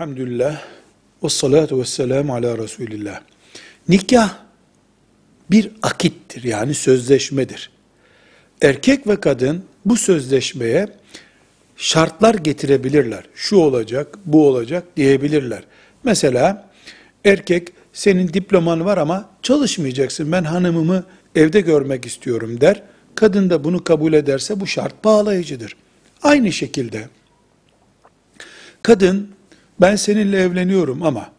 Elhamdülillah ve salatu ve selamu ala Resulillah. Nikah bir akittir yani sözleşmedir. Erkek ve kadın bu sözleşmeye şartlar getirebilirler. Şu olacak, bu olacak diyebilirler. Mesela erkek senin diploman var ama çalışmayacaksın. Ben hanımımı evde görmek istiyorum der. Kadın da bunu kabul ederse bu şart bağlayıcıdır. Aynı şekilde kadın ben seninle evleniyorum ama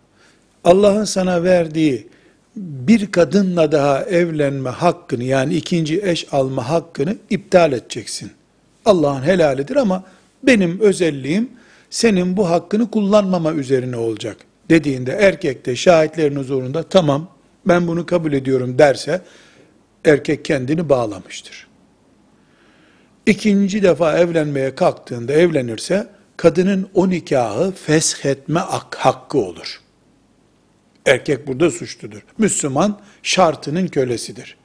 Allah'ın sana verdiği bir kadınla daha evlenme hakkını yani ikinci eş alma hakkını iptal edeceksin. Allah'ın helalidir ama benim özelliğim senin bu hakkını kullanmama üzerine olacak dediğinde erkek de şahitlerin huzurunda tamam ben bunu kabul ediyorum derse erkek kendini bağlamıştır. İkinci defa evlenmeye kalktığında evlenirse kadının o nikahı feshetme hakkı olur. Erkek burada suçludur. Müslüman şartının kölesidir.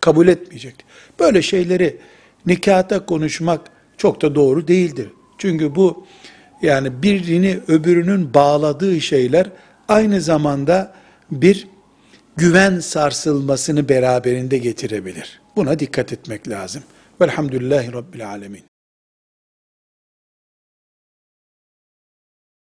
Kabul etmeyecek. Böyle şeyleri nikahta konuşmak çok da doğru değildir. Çünkü bu yani birini öbürünün bağladığı şeyler aynı zamanda bir güven sarsılmasını beraberinde getirebilir. Buna dikkat etmek lazım. Velhamdülillahi Rabbil Alemin.